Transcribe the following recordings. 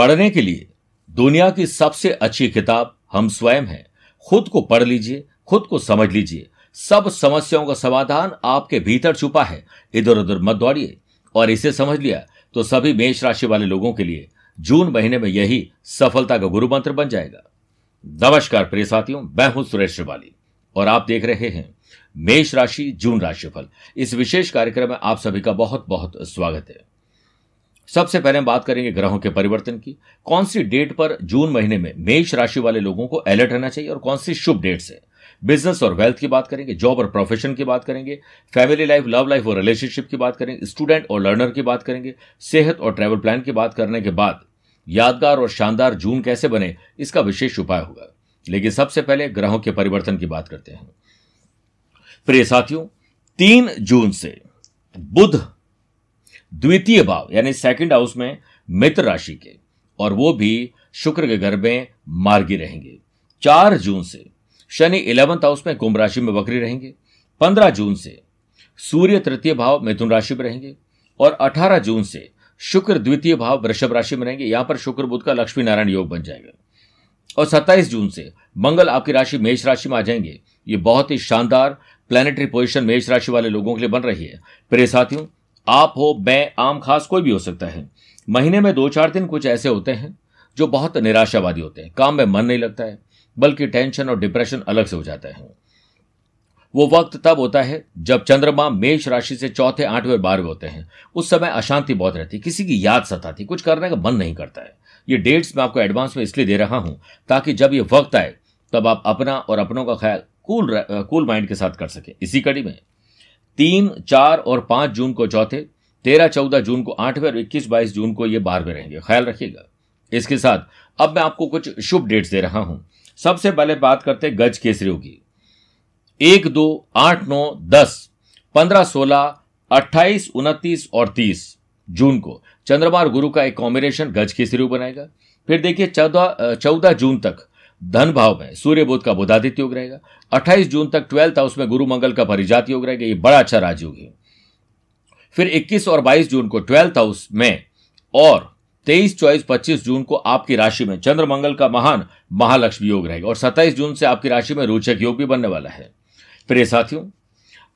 पढ़ने के लिए दुनिया की सबसे अच्छी किताब हम स्वयं हैं। खुद को पढ़ लीजिए, खुद को समझ लीजिए। सब समस्याओं का समाधान आपके भीतर छुपा है। इधर उधर मत दौड़िए। और इसे समझ लिया तो सभी मेष राशि वाले लोगों के लिए जून महीने में यही सफलता का गुरु मंत्र बन जाएगा। नमस्कार प्रिय साथियों, मैं हूँ सुरेश श्रिवाली और आप देख रहे हैं मेष राशि, जून राशिफल। इस विशेष कार्यक्रम में आप सभी का बहुत बहुत स्वागत है। सबसे पहले हम बात करेंगे ग्रहों के परिवर्तन की। कौन सी डेट पर जून महीने में मेष राशि वाले लोगों को अलर्ट रहना चाहिए और कौन सी शुभ डेट से? बिज़नेस और वेल्थ की बात करेंगे जॉब और प्रोफेशन की बात करेंगे फैमिली लाइफ लव लाइफ और रिलेशनशिप की बात करेंगे स्टूडेंट और लर्नर की बात करेंगे, सेहत और ट्रैवल प्लान की बात करने के बाद यादगार और शानदार जून कैसे बने, इसका विशेष उपाय होगा। लेकिन सबसे पहले ग्रहों के परिवर्तन की बात करते हैं। प्रिय साथियों, तीन जून से बुध द्वितीय भाव, यानी सेकंड हाउस में मित्र राशि के, और वो भी शुक्र के घर में मार्गी रहेंगे। चार जून से शनि इलेवंथ हाउस में कुंभ राशि में वक्री रहेंगे। पंद्रह जून से सूर्य तृतीय भाव मिथुन राशि में रहेंगे। और अठारह जून से शुक्र द्वितीय भाव वृषभ राशि में रहेंगे। यहाँ पर शुक्र बुद्ध का लक्ष्मी नारायण योग बन जाएगा। और 27 जून से मंगल आपकी राशि मेष राशि में आ जाएँगे। ये बहुत ही शानदार प्लानिटरी पोजिशन मेष राशि वाले लोगों के लिए बन रही है। प्रिय साथियों आप हो, मैं, आम, खास कोई भी हो सकता है। महीने में दो चार दिन कुछ ऐसे होते हैं, जो बहुत निराशावादी होते हैं। काम में मन नहीं लगता है, बल्कि टेंशन और डिप्रेशन अलग से हो जाता है। वो वक्त तब होता है, जब चंद्रमा मेष राशि से चौथे, आठवें बारहवें होते हैं। उस समय अशांति बहुत रहती है, किसी की याद सताती कुछ करने का मन नहीं करता है। ये डेट्स मैं आपको एडवांस में इसलिए दे रहा हूँ, ताकि जब ये वक्त आए, तब आप अपना और अपनों का ख्याल कूल कूल माइंड के साथ कर सके। इसी कड़ी में तीन, चार और पाँच जून को चौथे, तेरह, चौदह जून को आठवें और इक्कीस, बाईस जून को ये बारहवें रहेंगे। ख्याल रखिएगा। इसके साथ, अब मैं आपको कुछ शुभ डेट्स दे रहा हूँ। सबसे पहले बात करते हैं गज केसरियों की। एक, दो, आठ, नौ, दस, पंद्रह, सोलह, अट्ठाईस, उनतीस और तीस जून को। चंद्रमा और गुरु का एक कॉम्बिनेशन गज केसरी बनाएगा। फिर देखिए, चौदह चौदह जून तक धन भाव में सूर्य बुद्ध का बुधादित्य योग रहेगा। 28 जून तक ट्वेल्थ हाउस में गुरु मंगल का परिजात योग रहेगा। ये बड़ा अच्छा राजयोग है। फिर 21 और 22 जून को ट्वेल्थ हाउस में और 23, चौबीस पच्चीस जून को आपकी राशि में चंद्र मंगल का महान महालक्ष्मी योग रहेगा और 27 जून से आपकी राशि में रोचक योग भी बनने वाला है। प्रिय साथियों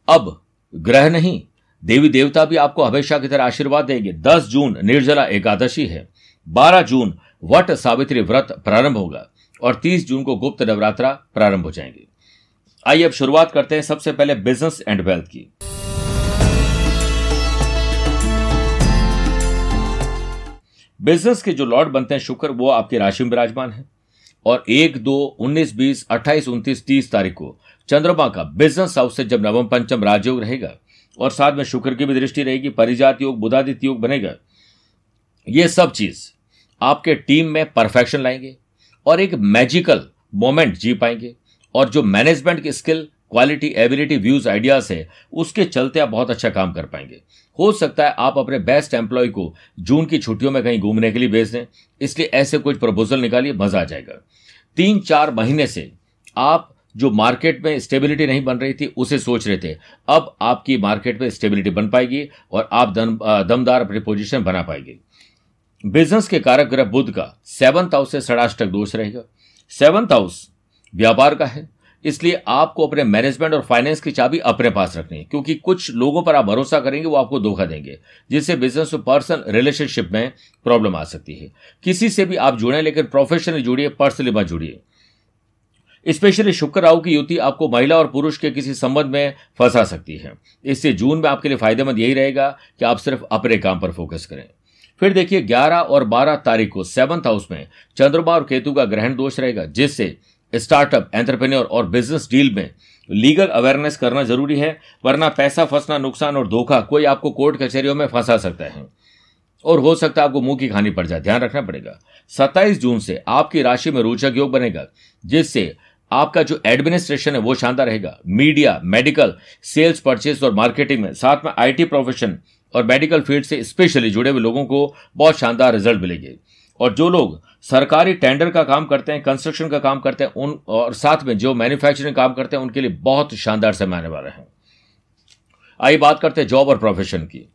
अब ग्रह नहीं देवी देवता भी आपको हमेशा की तरह आशीर्वाद देंगे। 10 जून निर्जला एकादशी है। 12 जून वट सावित्री व्रत प्रारंभ होगा। और 30 जून को गुप्त नवरात्रा प्रारंभ हो जाएँगे। आइए अब शुरुआत करते हैं सबसे पहले बिज़नेस एंड वेल्थ की। बिज़नेस के जो लॉर्ड बनते हैं शुक्र, वो आपकी राशि में विराजमान है। और एक, दो, उन्नीस, बीस, अट्ठाईस, उनतीस, तीस तारीख को चंद्रमा का बिज़नेस हाउस से जब नवम, पंचम राजयोग रहेगा और साथ में शुक्र की भी दृष्टि रहेगी, परिजात योग, बुधादित्य योग बनेगा, ये सब चीज़ आपके टीम में परफेक्शन लाएँगे। और एक मैजिकल मोमेंट जी पाएँगे। और जो मैनेजमेंट की skill quality ability views ideas है उसके चलते आप बहुत अच्छा काम कर पाएँगे। हो सकता है आप अपने बेस्ट एम्प्लॉय को जून की छुट्टियों में कहीं घूमने के लिए भेज दें इसलिए ऐसे कुछ प्रपोजल निकालिए मज़ा आ जाएगा। तीन चार महीने से आप जो मार्केट में स्टेबिलिटी नहीं बन रही थी उसे सोच रहे थे। अब आपकी मार्केट में स्टेबिलिटी बन पाएगी और आप दम, दमदार अपनी पोजीशन बना पाएँगे। बिज़नेस के कारक ग्रह बुद्ध का सेवंथ हाउस से षडाष्टक दोष रहेगा। सेवंथ हाउस व्यापार का है, इसलिए आपको अपने मैनेजमेंट और फाइनेंस की चाबी अपने पास रखनी है, क्योंकि कुछ लोगों पर आप भरोसा करेंगे, वो आपको धोखा देंगे, जिससे बिज़नेस और पर्सन रिलेशनशिप में प्रॉब्लम आ सकती है। किसी से भी आप जुड़े, लेकिन प्रोफेशनली जुड़िए पर्सनली मत जुड़िए। स्पेशली शुक्र राहु की युति आपको महिला और पुरुष के किसी संबंध में फंसा सकती है। इससे जून में आपके लिए फ़ायदेमंद यही रहेगा कि आप सिर्फ़ अपने काम पर फोकस करें। फिर देखिए 11 और 12 तारीख को सेवंथ हाउस में चंद्रमा और केतु का ग्रहण दोष रहेगा, जिससे स्टार्टअप एंटरप्रेन्योर और बिज़नेस डील में लीगल अवेयरनेस करना ज़रूरी है, वरना पैसा फंसना, नुकसान और धोखा कोई आपको कोर्ट कचहरियों में फंसा सकता है। और हो सकता है आपको मुँह की खानी पड़ जाए, ध्यान रखना पड़ेगा। 27 जून से आपकी राशि में रोचक योग बनेगा, जिससे आपका जो एडमिनिस्ट्रेशन है वो शानदार रहेगा। मीडिया मेडिकल सेल्स परचेस और मार्केटिंग में साथ में आईटी प्रोफेशन और मेडिकल फ़ील्ड से स्पेशली जुड़े हुए लोगों को बहुत शानदार रिज़ल्ट मिलेंगे। और जो लोग सरकारी टेंडर का काम करते हैं कंस्ट्रक्शन का काम करते हैं, उन, और साथ में जो मैन्युफैक्चरिंग काम करते हैं, उनके लिए बहुत शानदार समय आने वाले हैं। आइए बात करते हैं जॉब और प्रोफेशन की।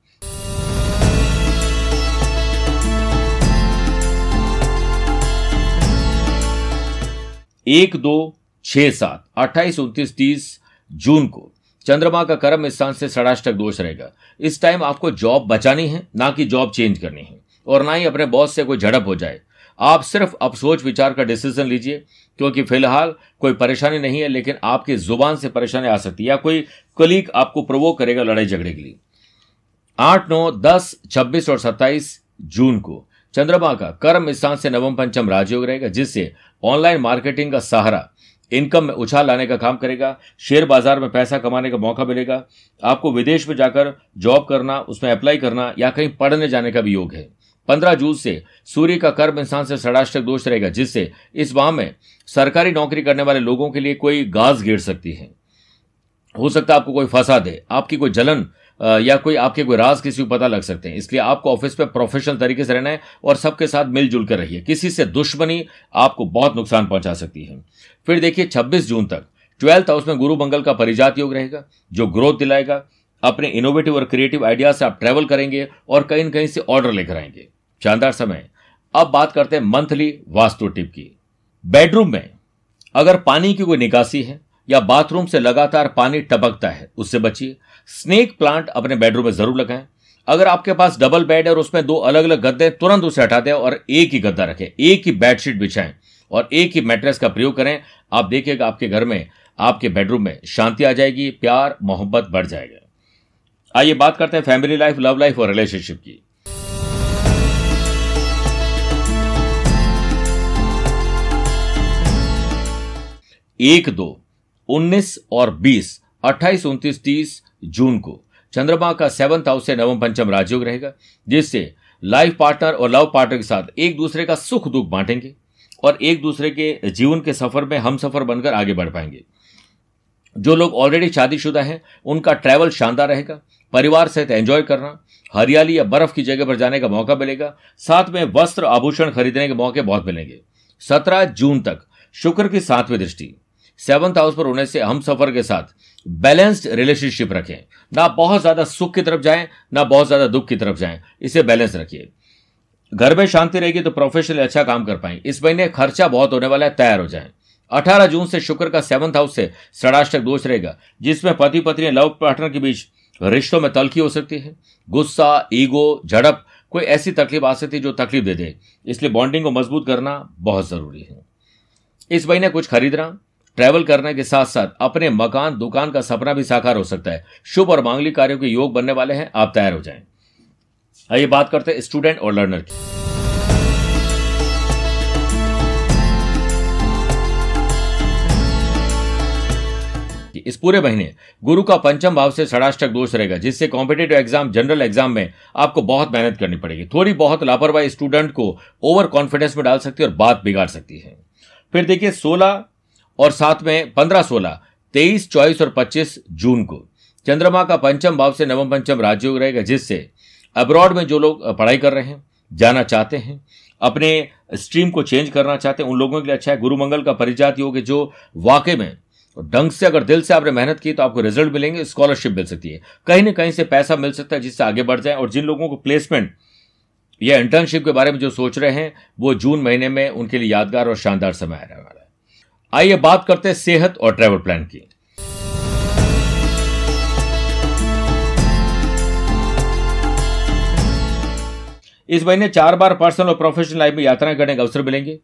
एक दो छह सात, अट्ठाईस, उनतीस, तीस जून को चंद्रमा का कर्म स्थान से षडाष्टक दोष रहेगा। इस टाइम आपको जॉब बचानी है, ना कि जॉब चेंज करनी है। और ना ही अपने बॉस से कोई झड़प हो जाए। आप सिर्फ़ अब सोच विचार का डिसीज़न लीजिए, क्योंकि फ़िलहाल कोई परेशानी नहीं है, लेकिन आपकी ज़ुबान से परेशानी आ सकती है, या कोई कलीग आपको प्रवोक करेगा लड़ाई झगड़े के लिए। आठ, नौ, दस, छब्बीस और सत्ताईस जून को चंद्रमा का कर्म स्थान से नवम पंचम राजयोग रहेगा, जिससे ऑनलाइन मार्केटिंग का सहारा इनकम में उछाल लाने का काम करेगा, शेयर बाज़ार में पैसा कमाने का मौका मिलेगा। आपको विदेश में जाकर जॉब करना, उसमें अप्लाई करना या कहीं पढ़ने जाने का भी योग है। पंद्रह जून से सूर्य का कर्म इंसान से षडाष्टक दोष रहेगा, जिससे इस माह में सरकारी नौकरी करने वाले लोगों के लिए कोई गाज गिर सकती है। हो सकता है आपको कोई फंसा दे, आपकी कोई जलन या कोई आपके कोई राज किसी को पता लग सकते हैं। इसलिए आपको ऑफ़िस में प्रोफेशनल तरीके से रहना है और सबके साथ मिलजुल कर रहिए। किसी से दुश्मनी आपको बहुत नुकसान पहुँचा सकती है। फिर देखिए 26 जून तक ट्वेल्थ हाउस में गुरु मंगल का परिजात योग रहेगा, जो ग्रोथ दिलाएगा। अपने इनोवेटिव और क्रिएटिव आइडिया से आप ट्रेवल करेंगे और कहीं न कहीं से ऑर्डर लेकर आएँगे। शानदार समय। अब बात करते हैं मंथली वास्तु टिप की। बेडरूम में अगर पानी की कोई निकासी है या बाथरूम से लगातार पानी टपकता है, उससे बचिए। स्नेक प्लांट अपने बेडरूम में ज़रूर लगाएँ। अगर आपके पास डबल बेड है और उसमें दो अलग अलग गद्दे तुरंत उसे हटा दें और एक ही गद्दा रखें, एक ही बेडशीट बिछाएँ और एक ही मैट्रेस का प्रयोग करें। आप देखिएगा आपके घर में, आपके बेडरूम में शांति आ जाएगी, प्यार, मोहब्बत बढ़ जाएगा। आइए बात करते हैं फैमिली लाइफ, लव लाइफ और रिलेशनशिप की। एक दो। उन्नीस और बीस, अट्ठाईस, उनतीस, तीस जून को। चंद्रमा का सेवंथ हाउस से नवम पंचम राजयोग रहेगा, जिससे लाइफ पार्टनर और लव पार्टनर के साथ एक दूसरे का सुख दुख बांटेंगे और एक दूसरे के जीवन के सफ़र में हम सफ़र बनकर आगे बढ़ पाएँगे। जो लोग ऑलरेडी शादीशुदा हैं, उनका ट्रैवल शानदार रहेगा, परिवार सहित एंजॉय करना, हरियाली या बर्फ़ की जगह पर जाने का मौका मिलेगा, साथ में वस्त्र आभूषण खरीदने के मौके बहुत मिलेंगे। सत्रह जून तक शुक्र की सातवीं दृष्टि। सेवंथ हाउस पर होने से हम सफ़र के साथ बैलेंस्ड रिलेशनशिप रखें। ना बहुत ज़्यादा सुख की तरफ़ जाएँ, ना बहुत ज़्यादा दुख की तरफ़ जाएँ। इसे बैलेंस रखिए। घर में शांति रहेगी तो प्रोफेशनली अच्छा काम कर पाएँगे इस महीने खर्चा बहुत होने वाला है, तैयार हो जाए। 18 जून से शुक्र का सेवंथ हाउस से षडाष्टक दोष रहेगा, जिसमें पति पत्नी लव पार्टनर के बीच रिश्तों में तलखी हो सकती है। गुस्सा, ईगो, झड़प, कोई ऐसी तकलीफ़ आ सकती है जो तकलीफ़ दे दे। इसलिए बॉन्डिंग को मज़बूत करना बहुत ज़रूरी है। इस महीने कुछ खरीदना ट्रैवल करने के साथ साथ अपने मकान, दुकान का सपना भी साकार हो सकता है। शुभ और मांगलिक कार्यों के योग बनने वाले हैं। आप तैयार हो जाएँ। आइए बात करते हैं स्टूडेंट और लर्नर की। इस पूरे महीने गुरु का पंचम भाव से षडाष्टक दोष रहेगा, जिससे कॉम्पिटेटिव एग्ज़ाम, जनरल एग्ज़ाम में आपको बहुत मेहनत करनी पड़ेगी। थोड़ी बहुत लापरवाही स्टूडेंट को ओवर कॉन्फिडेंस में डाल सकती है और बात बिगाड़ सकती है। फिर देखिए 16 और साथ में पंद्रह सोलह, तेईस, चौबीस और पच्चीस जून को। चंद्रमा का पंचम भाव से नवम पंचम राजयोग रहेगा, जिससे अब्रॉड में जो लोग पढ़ाई कर रहे हैं, जाना चाहते हैं, अपने स्ट्रीम को चेंज करना चाहते हैं, उन लोगों के लिए अच्छा है। गुरु मंगल का परिजात योग है जो वाकई में ढंग से अगर दिल से आपने मेहनत की तो आपको रिज़ल्ट मिलेंगे स्कॉलरशिप मिल सकती है। कहीं ना कहीं से पैसा मिल सकता है, जिससे आगे बढ़ जाए और जिन लोगों को प्लेसमेंट या इंटर्नशिप के बारे में जो सोच रहे हैं, वो जून महीने में उनके लिए यादगार और शानदार समय आने वाला है। आइए बात करते हैं सेहत और ट्रैवल प्लान की। इस महीने चार बार पर्सनल और प्रोफेशनल लाइफ में यात्रा करने का अवसर मिलेंगे।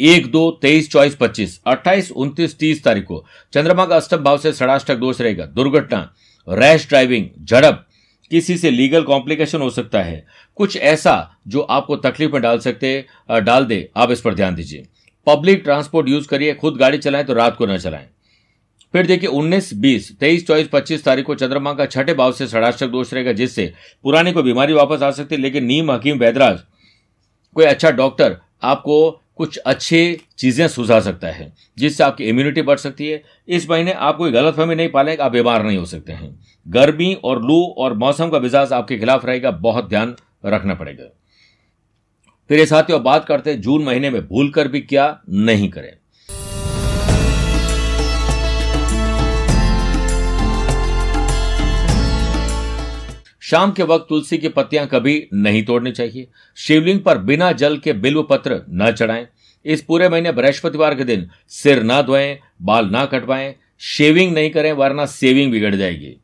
एक, दो, तेईस, चौबीस, पच्चीस, अट्ठाईस, उन्तीस, तीस तारीख को चंद्रमा का अष्टम भाव से षडाष्टक दोष रहेगा। दुर्घटना रैश ड्राइविंग झड़प, किसी से लीगल कॉम्प्लिकेशन हो सकता है। कुछ ऐसा जो आपको तकलीफ़ में डाल सकते डाल दे, आप इस पर ध्यान दीजिए। पब्लिक ट्रांसपोर्ट यूज़ करिए खुद गाड़ी चलाएँ तो रात को न चलाएँ। फिर देखिए 19, 20, 23, 24, 25 तारीख को चंद्रमा का छठे भाव से षडाष्टक दोष रहेगा जिससे पुरानी कोई बीमारी वापस आ सकती है लेकिन नीम हकीम वैदराज कोई अच्छा डॉक्टर आपको कुछ अच्छे चीज़ें सुझा सकता है जिससे आपकी इम्यूनिटी बढ़ सकती है। इस महीने आप कोई गलत फहमी नहीं पालेंगे आप बीमार नहीं हो सकते हैं। गर्मी और लू और मौसम का मिजाज आपके खिलाफ रहेगा बहुत ध्यान रखना पड़ेगा। फिर ये साथियों, बात करते हैं, जून महीने में भूल कर भी क्या नहीं करें। शाम के वक्त तुलसी की पत्तियाँ कभी नहीं तोड़नी चाहिए। शिवलिंग पर बिना जल के बिल्व पत्र न चढ़ाएँ। इस पूरे महीने बृहस्पतिवार के दिन सिर ना धोएँ, बाल ना कटवाएँ, शेविंग नहीं करें, वरना सेविंग बिगड़ जाएगी।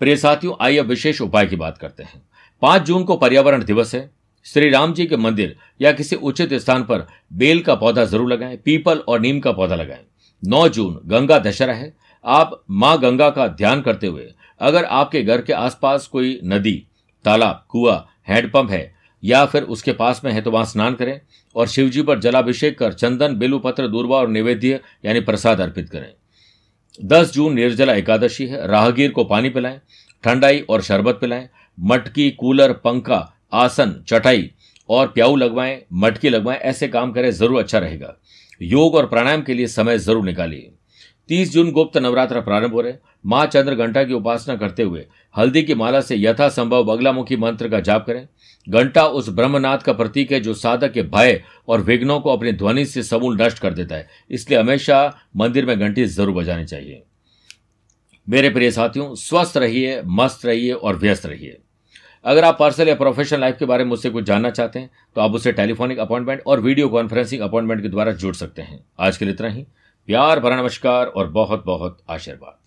प्रिय साथियों, आइए विशेष उपाय की बात करते हैं। पाँच जून को पर्यावरण दिवस है। श्री राम जी के मंदिर या किसी उचित स्थान पर बेल का पौधा ज़रूर लगाएँ, पीपल और नीम का पौधा लगाएँ। नौ जून, गंगा दशहरा है। आप माँ गंगा का ध्यान करते हुए, अगर आपके घर के आसपास कोई नदी, तालाब, कुआ, हैंडपंप है, या फिर उसके पास में है तो वहाँ स्नान करें और शिवजी पर जलाभिषेक कर चंदन, बेलुपत्र दूरबा और निवेद्य, यानी प्रसाद अर्पित करें। दस जून, निर्जला एकादशी है। राहगीर को पानी पिलाएँ, ठंडाई और शरबत पिलाएँ, मटकी, कूलर, पंखा आसन, चटाई और प्याऊ लगवाएँ, मटकी लगवाएँ, ऐसे काम करें, ज़रूर अच्छा रहेगा। योग और प्राणायाम के लिए समय ज़रूर निकालिए। तीस जून गुप्त नवरात्र प्रारंभ हो रहे माँ चंद्र घंटा की उपासना करते हुए हल्दी की माला से यथासंभव बगलामुखी मंत्र का जाप करें। घंटा उस ब्रह्मनाथ का प्रतीक है जो साधक के भय और विघ्नों को अपनी ध्वनि से समूल नष्ट कर देता है। इसलिए हमेशा मंदिर में घंटी ज़रूर बजानी चाहिए। मेरे प्रिय साथियों, स्वस्थ रहिए, मस्त रहिए और व्यस्त रहिए। अगर आप पर्सनल या प्रोफेशनल लाइफ के बारे में मुझसे कुछ जानना चाहते हैं तो आप उसे टेलीफोनिक अपॉइंटमेंट और वीडियो कॉन्फ्रेंसिंग अपॉइंटमेंट के द्वारा जुड़ सकते हैं। आज के लिए इतना ही। प्यार, भरा नमस्कार और बहुत बहुत आशीर्वाद।